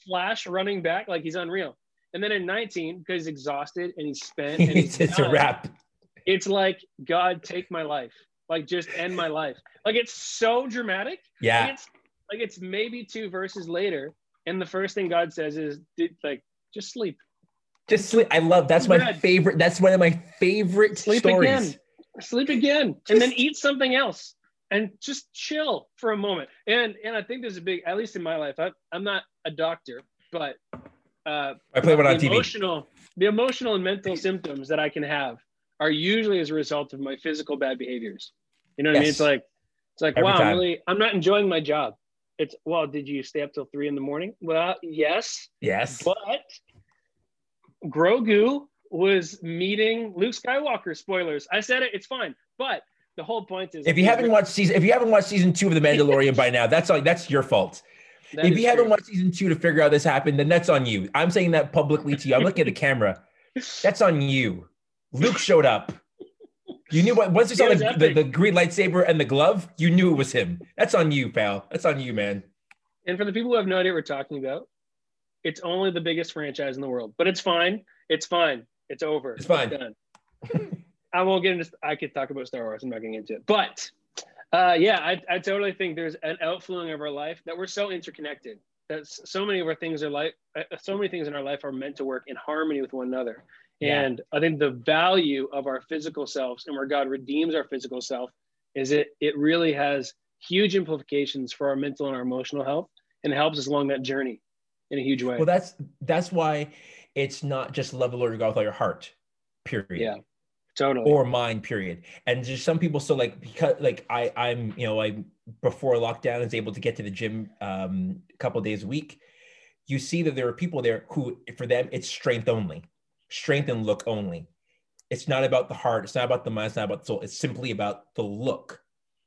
flash running back, like he's unreal. And then in 19, because he's exhausted and he's spent, and (laughs) he's it's, it's a wrap it's like God take my life, like just end my life. Like it's so dramatic. Like Yeah. it's like it's maybe two verses later, and the first thing God says is like just sleep, Just sleep. I love that's my favorite. That's one of my favorite Sleep stories. again. sleep again, and then eat something else, and just chill for a moment. And and I think there's a big, at least in my life, I, I'm not a doctor, but uh, I play one on the TV. emotional, the emotional and mental symptoms that I can have are usually as a result of my physical bad behaviors. You know what I mean? It's like, it's like, Every wow, I'm really, I'm not enjoying my job. It's well, did you stay up till three in the morning? Well, yes, Yes. but Grogu was meeting Luke Skywalker. Spoilers. I said it. It's fine. But the whole point is, If you haven't watched season, if you haven't watched season two of The Mandalorian by now, that's all. That's your fault. That if you haven't true. watched season two to figure out this happened, then that's on you. I'm saying that publicly to you. I'm looking at the camera. That's on you. Luke showed up. You knew what once you saw the, the, the green lightsaber and the glove, you knew it was him. That's on you, pal. That's on you, man. And for the people who have no idea what we're talking about, it's only the biggest franchise in the world, but it's fine. It's fine. It's over. It's fine. done. (laughs) I won't get into. I could talk about Star Wars. I'm not getting into it, but uh, yeah, I, I totally think there's an outflowing of our life that we're so interconnected. That so many of our things are like, uh, so many things in our life are meant to work in harmony with one another. Yeah. And I think the value of our physical selves and where God redeems our physical self is it it really has huge implications for our mental and our emotional health and helps us along that journey in a huge way. Well, that's that's why it's not just love the Lord your God with all your heart, period. yeah, totally. or mind period. And just some people so like because like i i'm you know i before lockdown is able to get to the gym um a couple days a week. You see that there are people there who for them it's strength only strength and look only. It's not about the heart it's not about the mind it's not about the soul it's simply about the look.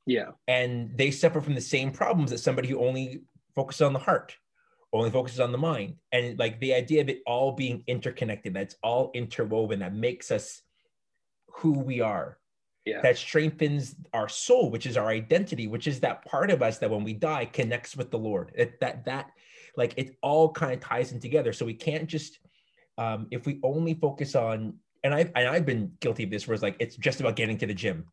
Yeah, and they suffer from the same problems that somebody who only focuses on the heart only focuses on the mind. And like the idea of it all being interconnected that's all interwoven that makes us who we are. Yeah, that strengthens our soul which is our identity which is that part of us that when we die connects with the lord. It, that that like it all kind of ties in together. So we can't just um if we only focus on and i've and i've been guilty of this where it's like it's just about getting to the gym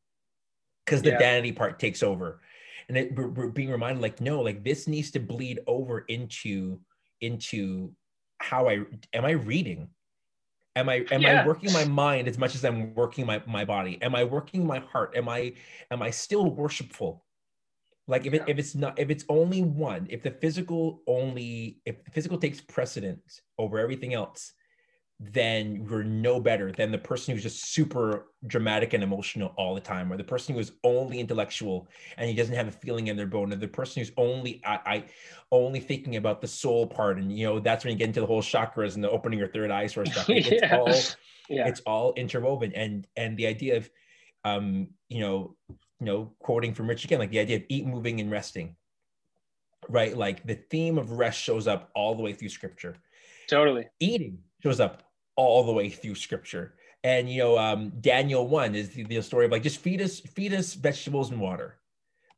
because the Yeah. vanity part takes over. And it, we're, we're being reminded like no like this needs to bleed over into into how i am i reading am i am Yeah. i working my mind as much as i'm working my, my body am i working my heart am i am i still worshipful like if, it, Yeah. if it's not if it's only one if the physical only if the physical takes precedence over everything else then you're no better than the person who's just super dramatic and emotional all the time or the person who is only intellectual and he doesn't have a feeling in their bone or the person who's only I, I only thinking about the soul part. And you know that's when you get into the whole chakras and the opening your third eye sort of stuff Like, it's Yeah. all yeah, it's all interwoven. And and the idea of um you know you know quoting from rich again like the idea of eat moving and resting right? Like the theme of rest shows up all the way through scripture. Totally. eating shows up all the way through scripture and you know um daniel 1 is the, the story of like just feed us feed us vegetables and water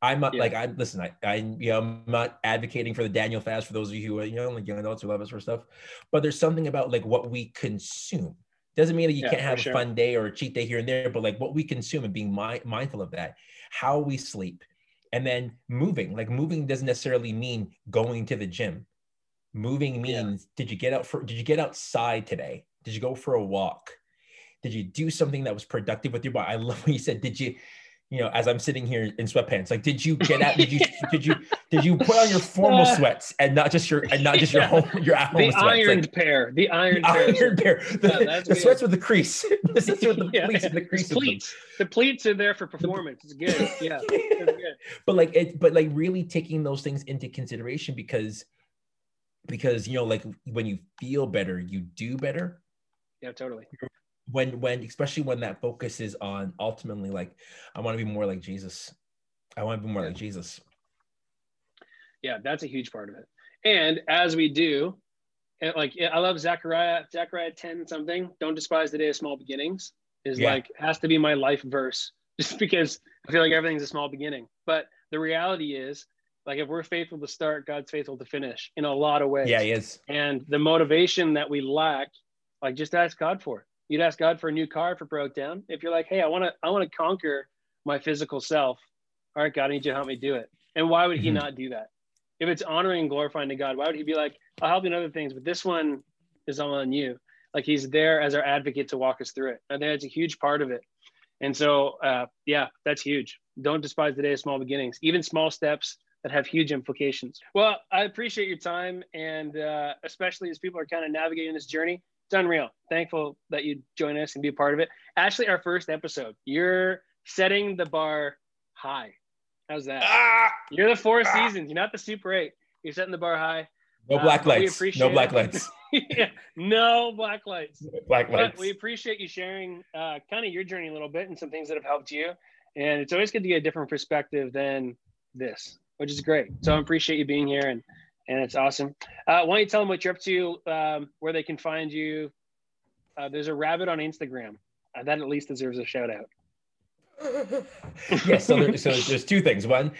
i'm not Yeah. like i'm listen i i you know i'm not advocating for the daniel fast for those of you who are you know like young adults who love us for stuff but there's something about like what we consume doesn't mean that you Yeah, can't have sure. a fun day or a cheat day here and there but like what we consume and being mi- mindful of that how we sleep and then moving like moving doesn't necessarily mean going to the gym moving Yeah. means did you get out for did you get outside today did you go for a walk did you do something that was productive with your body i love when you said did you you know as i'm sitting here in sweatpants like did you get out did you (laughs) did you did you put on your formal Uh, sweats and not just your and not just your home your at home The sweats ironed like, pair. The ironed the pair. iron pair (laughs) the, that's (laughs) the sweats with the crease the sweats with the Yeah, pleats and the crease in them. pleats. The pleats are there for performance. It's good. Yeah, it's good. but like it but like really taking those things into consideration because because you know like when you feel better you do better Yeah, totally. when when especially when that focus is on ultimately like i want to be more like jesus i want to be more Yeah. like jesus Yeah, that's a huge part of it. And as we do, and like I love Zechariah, Zechariah 10 something. Don't despise the day of small beginnings is Yeah. like has to be my life verse (laughs) just because I feel like everything's a small beginning. But the reality is, like if we're faithful to start, God's faithful to finish in a lot of ways. yeah he is And the motivation that we lack, like just ask God for it. You'd ask God for a new car if it broke down. If you're like, hey, I want to, I want to conquer my physical self. All right, God, I need you to help me do it. And why would He Mhm. not do that? If it's honoring and glorifying to God, why would He be like, I'll help you in other things, but this one is all on you. Like He's there as our advocate to walk us through it. I think that's a huge part of it. And so, uh, yeah, that's huge. Don't despise the day of small beginnings, even small steps that have huge implications. Well, I appreciate your time, and uh, especially as people are kind of navigating this journey, it's unreal. Thankful that you join us and be a part of it. Actually, our first episode, you're setting the bar high. How's that? Ah! You're the four Ah! seasons. You're not the Super Eight. You're setting the bar high. No Uh, black but we lights. No black (laughs) lights. yeah, no black lights. Black But lights. we appreciate you sharing uh, kind of your journey a little bit and some things that have helped you. And it's always good to get a different perspective than this, which is great. So I appreciate you being here and and it's awesome. Uh, why don't you tell them what you're up to, um, where they can find you? Uh, there's a rabbit on Instagram. Uh, that at least deserves a shout out. (laughs) yes, so, there, so there's two things. One,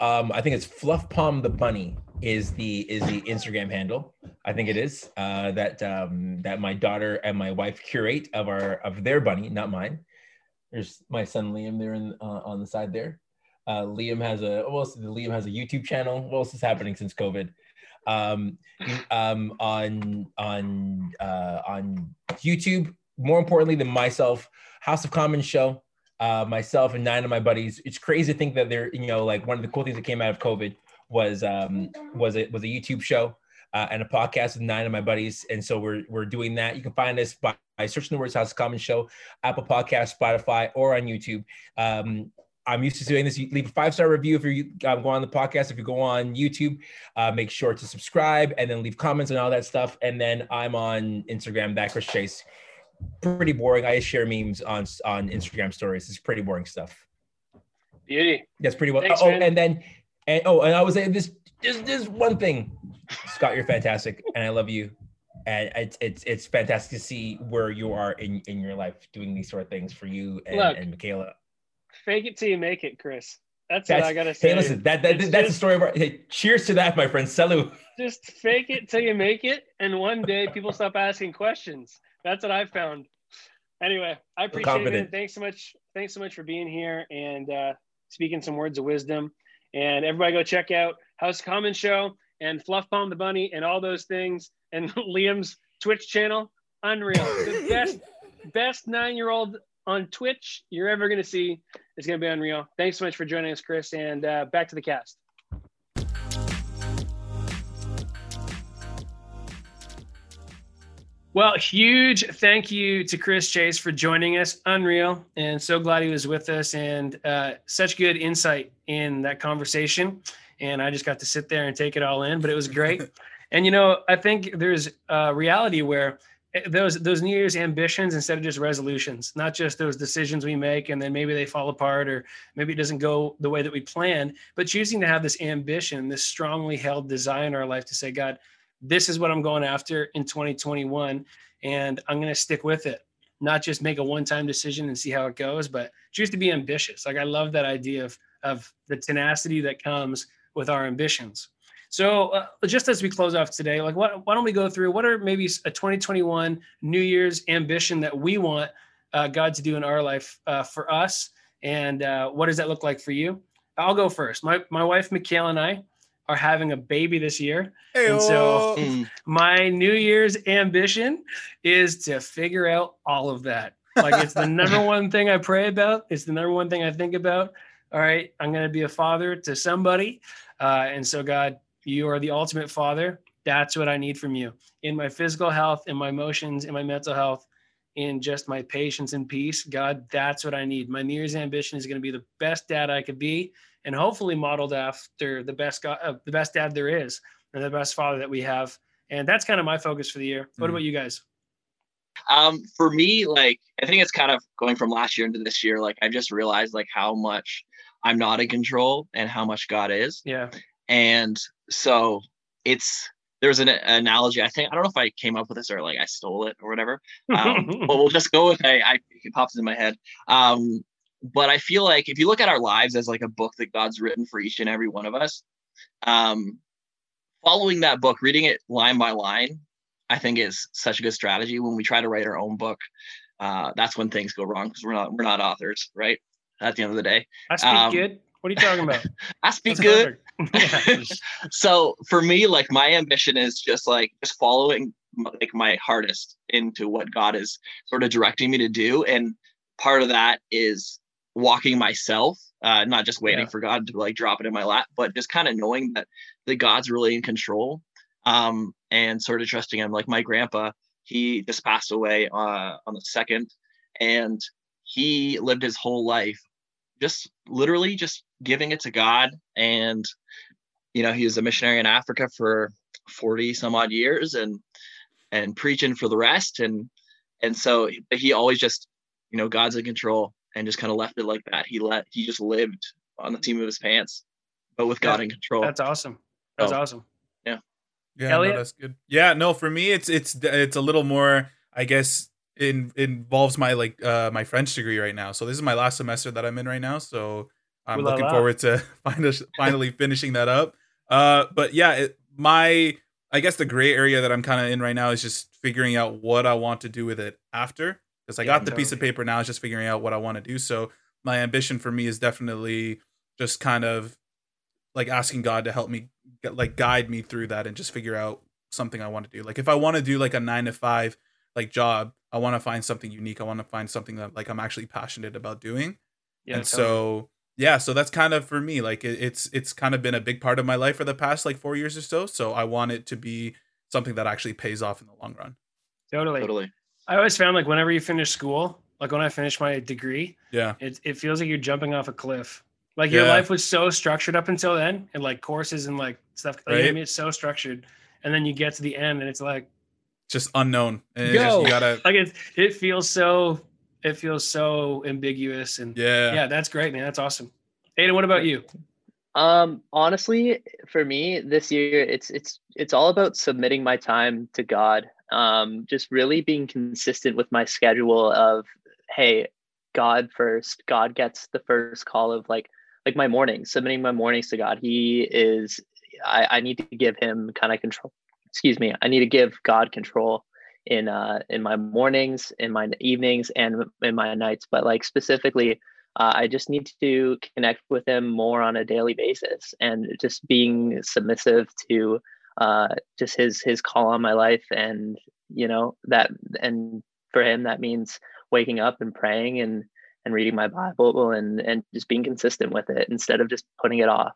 um, I think it's Fluff Palm the Bunny is the is the Instagram handle. I think it is uh, that um, that my daughter and my wife curate of our of their bunny, not mine. There's my son Liam there in, uh, on the side there. Uh, Liam has a else? Liam has a YouTube channel. What else is happening since COVID? Um, um, on on uh, on YouTube. More importantly than myself, House of Commons show uh, myself and nine of my buddies. It's crazy to think that they're, you know, like one of the cool things that came out of COVID was um, was it was a YouTube show uh, and a podcast with nine of my buddies, and so we're we're doing that. You can find us by, by searching the words House of Common Show, Apple Podcast, Spotify, or on YouTube. Um, I'm used to doing this. You leave a five star review if you um, go on the podcast. If you go on YouTube, uh, make sure to subscribe and then leave comments and all that stuff. And then I'm on Instagram, that Chris Chase. Pretty boring. I share memes on on Instagram stories. It's pretty boring stuff. Beauty. That's pretty well. Thanks, oh, man. and then, and oh, and I was saying this. Just this one thing, Scott, you're fantastic, and I love you. And it's it's it's fantastic to see where you are in in your life doing these sort of things for you and, Look. and Michaela. Fake it till you make it, Chris. That's, what I gotta say. hey, listen, that, that that's the story of our. Hey, cheers to that, my friend. Salut. just fake it till you make it and one day people stop asking questions that's what i've found anyway i appreciate it confident. thanks so much thanks so much for being here and uh, speaking some words of wisdom and everybody go check out house common show and fluff palm the bunny and all those things and (laughs) liam's twitch channel unreal the (laughs) best best nine year old on twitch you're ever going to see is going to be unreal thanks so much for joining us chris and uh, back to the cast Well, huge thank you to Chris Chase for joining us. Unreal. And so glad he was with us and uh, such good insight in that conversation. And I just got to sit there and take it all in, but it was great. (laughs) and, you know, I think there's a reality where Eh, those those New Year's ambitions instead of just resolutions, not just those decisions we make and then maybe they fall apart or maybe it doesn't go the way that we planned, but choosing to have this ambition, this strongly held desire in our life to say, God, this is what I'm going after in 2021, and I'm going to stick with it. Not just make a one-time decision and see how it goes, but choose to be ambitious. Like I love that idea of of the tenacity that comes with our ambitions. So, uh, just as we close off today, like what, why don't we go through what are maybe a 2021 New Year's ambition that we want uh, God to do in our life uh, for us, and uh, what does that look like for you? I'll go first. My my wife Michaela and I are having a baby this year. And so- Mm. My New Year's ambition is to figure out all of that. Like it's the (laughs) number one thing I pray about. It's the number one thing I think about. All right, I'm going to be a father to somebody, uh, and so God, you are the ultimate father. That's what I need from you in my physical health, in my emotions, in my mental health, in just my patience and peace. God, that's what I need. My New Year's ambition is going to be the best dad I could be, and hopefully modeled after the best God, uh, the best dad there is, and the best father that we have. And that's kind of my focus for the year. What Mhm. about you guys? Um, for me, like I think it's kind of going from last year into this year. Like I just realized like how much I'm not in control and how much God is. Yeah. And so it's there's an analogy. I think I don't know if I came up with this or like I stole it or whatever. Um, (laughs) but we'll just go with I, I it pops in my head. Um, but I feel like if you look at our lives as like a book that God's written for each and every one of us, um, following that book, reading it line by line, I think is such a good strategy. When we try to write our own book, uh, that's when things go wrong because we're not we're not authors, right? At the end of the day, I speak Um, good. What are you talking about? (laughs) I speak That's good. perfect. (laughs) So for me, like my ambition is just like just following like my hardest into what God is sort of directing me to do, and part of that is walking myself, uh, not just waiting Yeah. for God to like drop it in my lap, but just kind of knowing that that God's really in control, um, and sort of trusting Him. Like my grandpa, he just passed away uh, on the second, and he lived his whole life just literally just giving it to God and you know he was a missionary in africa for 40 some odd years and and preaching for the rest and and so he always just you know god's in control and just kind of left it like that he let he just lived on the seam of his pants but with god Yeah, in control That's awesome. That's Oh. awesome. Yeah, Elliot? no, that's good. Yeah, no, for me it's it's it's a little more I guess in involves my like uh my French degree right now. So this is my last semester that I'm in right now, so I'm Ooh looking la. forward to (laughs) finally finally finishing that up. Uh but yeah, it, my I guess the gray area that I'm kind of in right now is just figuring out what I want to do with it after because I Yeah, got the piece of paper now, it's just figuring out what I want to do. So my ambition for me is definitely just kind of like asking God to help me get, like guide me through that and just figure out something I want to do. Like if I want to do like a 9 to 5 like job, I want to find something unique. I want to find something that like I'm actually passionate about doing. Yeah. and totally. so yeah, so that's kind of for me like it, it's it's kind of been a big part of my life for the past like 4 years or so. So I want it to be something that actually pays off in the long run. totally. totally I always found like whenever you finish school, like when I finished my degree, Yeah. it, it feels like you're jumping off a cliff. Like your Yeah. life was so structured up until then, and like courses and like stuff. Like, you know I mean, it's so structured, and then you get to the end, and it's like, Just unknown. And it's just, Go. you got to like it. It feels so. It feels so ambiguous, and yeah. yeah, that's great, man. That's awesome. Aiden, what about you? Um, honestly, for me this year, it's it's it's all about submitting my time to God. Um, just really being consistent with my schedule of, hey, God first. God gets the first call of like like my mornings, submitting my mornings to God. He is. I I need to give him kind of control. Excuse me. I need to give God control in uh in my mornings, in my evenings, and in my nights. But like specifically, uh, I just need to connect with him more on a daily basis and just being submissive to uh, just his his call on my life and you know that and for him that means waking up and praying and and reading my Bible and and just being consistent with it instead of just putting it off.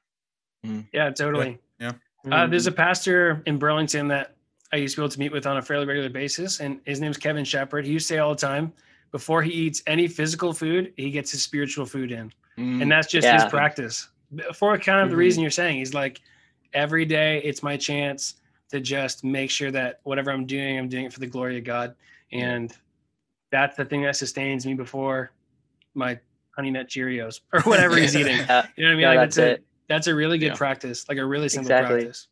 Yeah, totally. yeah. Uh, there's a pastor in Burlington that I used to be able to meet with on a fairly regular basis, and his name's Kevin Shepard. He used to say all the time, before he eats any physical food, he gets his spiritual food in, Mm, and that's just his practice. For kind of the Mhm. reason you're saying, he's like, every day it's my chance to just make sure that whatever I'm doing, I'm doing it for the glory of God, and that's the thing that sustains me before my honey nut Cheerios (laughs) or whatever he's (laughs) eating. Yeah, You know what I mean? yeah, Like, that's a- it. That's a really good Yeah. practice, like a really simple Exactly. practice.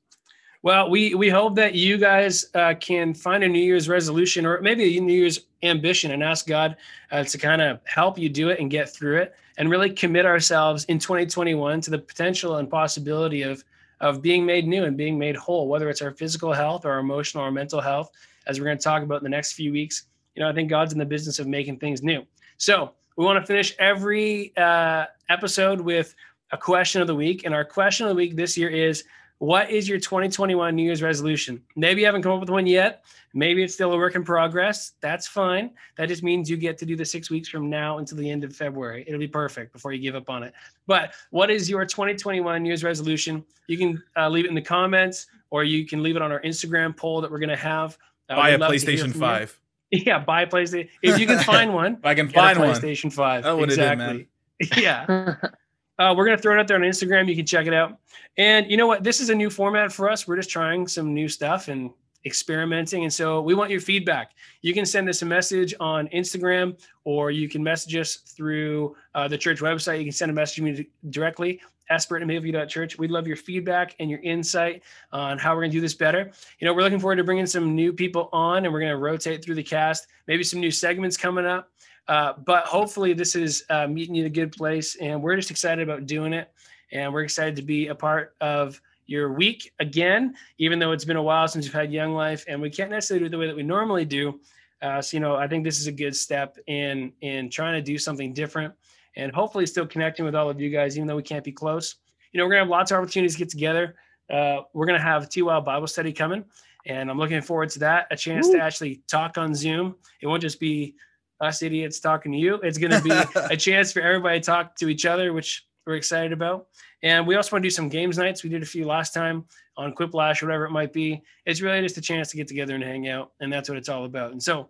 Well, we we hope that you guys uh, can find a New Year's resolution or maybe a New Year's ambition and ask God uh, to kind of help you do it and get through it and really commit ourselves in 2021 to the potential and possibility of of being made new and being made whole, whether it's our physical health or our emotional or mental health, as we're going to talk about in the next few weeks. You know, I think God's in the business of making things new. So we want to finish every uh, episode with a question of the week. And our question of the week this year is what is your 2021 New Year's resolution? Maybe you haven't come up with one yet. Maybe it's still a work in progress. That's fine. That just means you get to do the six weeks from now until the end of February. It'll be perfect before you give up on it. But what is your 2021 New Year's resolution? You can uh, leave it in the comments or you can leave it on our Instagram poll that we're going to have. Uh, Buy a we'd love to hear PlayStation from you. 5. (laughs) Yeah, buy a PlayStation. If you can (laughs) find one, If I can find a one. PlayStation 5. That would've did, exactly. (laughs) yeah. Uh, we're going to throw it out there on Instagram. You can check it out. And you know what? This is a new format for us. We're just trying some new stuff and experimenting. And so we want your feedback. You can send us a message on Instagram or you can message us through uh, the church website. You can send a message to me directly, Esprit at Church. We'd love your feedback and your insight on how we're going to do this better. You know, we're looking forward to bringing some new people on and we're going to rotate through the cast, maybe some new segments coming up. Uh, but hopefully, this is uh, meeting you in a good place, and we're just excited about doing it, and we're excited to be a part of your week again, even though it's been a while since you've had Young Life, and we can't necessarily do it the way that we normally do. Uh, so you know, I think this is a good step in in trying to do something different, and hopefully still connecting with all of you guys, even though we can't be close. You know, we're gonna have lots of opportunities to get together. Uh, we're gonna have TYL Bible study coming, and I'm looking forward to that. A chance Woo. to actually talk on Zoom. It won't just be us idiots talking to you. It's going to be (laughs) a chance for everybody to talk to each other, which we're excited about. And we also want to do some games nights. We did a few last time on Quiplash, or whatever it might be. It's really just a chance to get together and hang out. And that's what it's all about. And so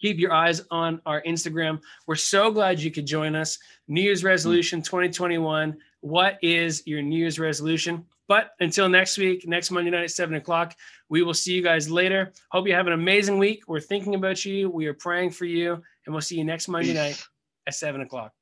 keep your eyes on our Instagram. We're so glad you could join us. New Year's resolution 2021. What is your New Year's resolution? But until next week, next Monday night at seven o'clock, we will see you guys later. Hope you have an amazing week. We're thinking about you. We are praying for you. And we'll see you next Monday night at seven o'clock.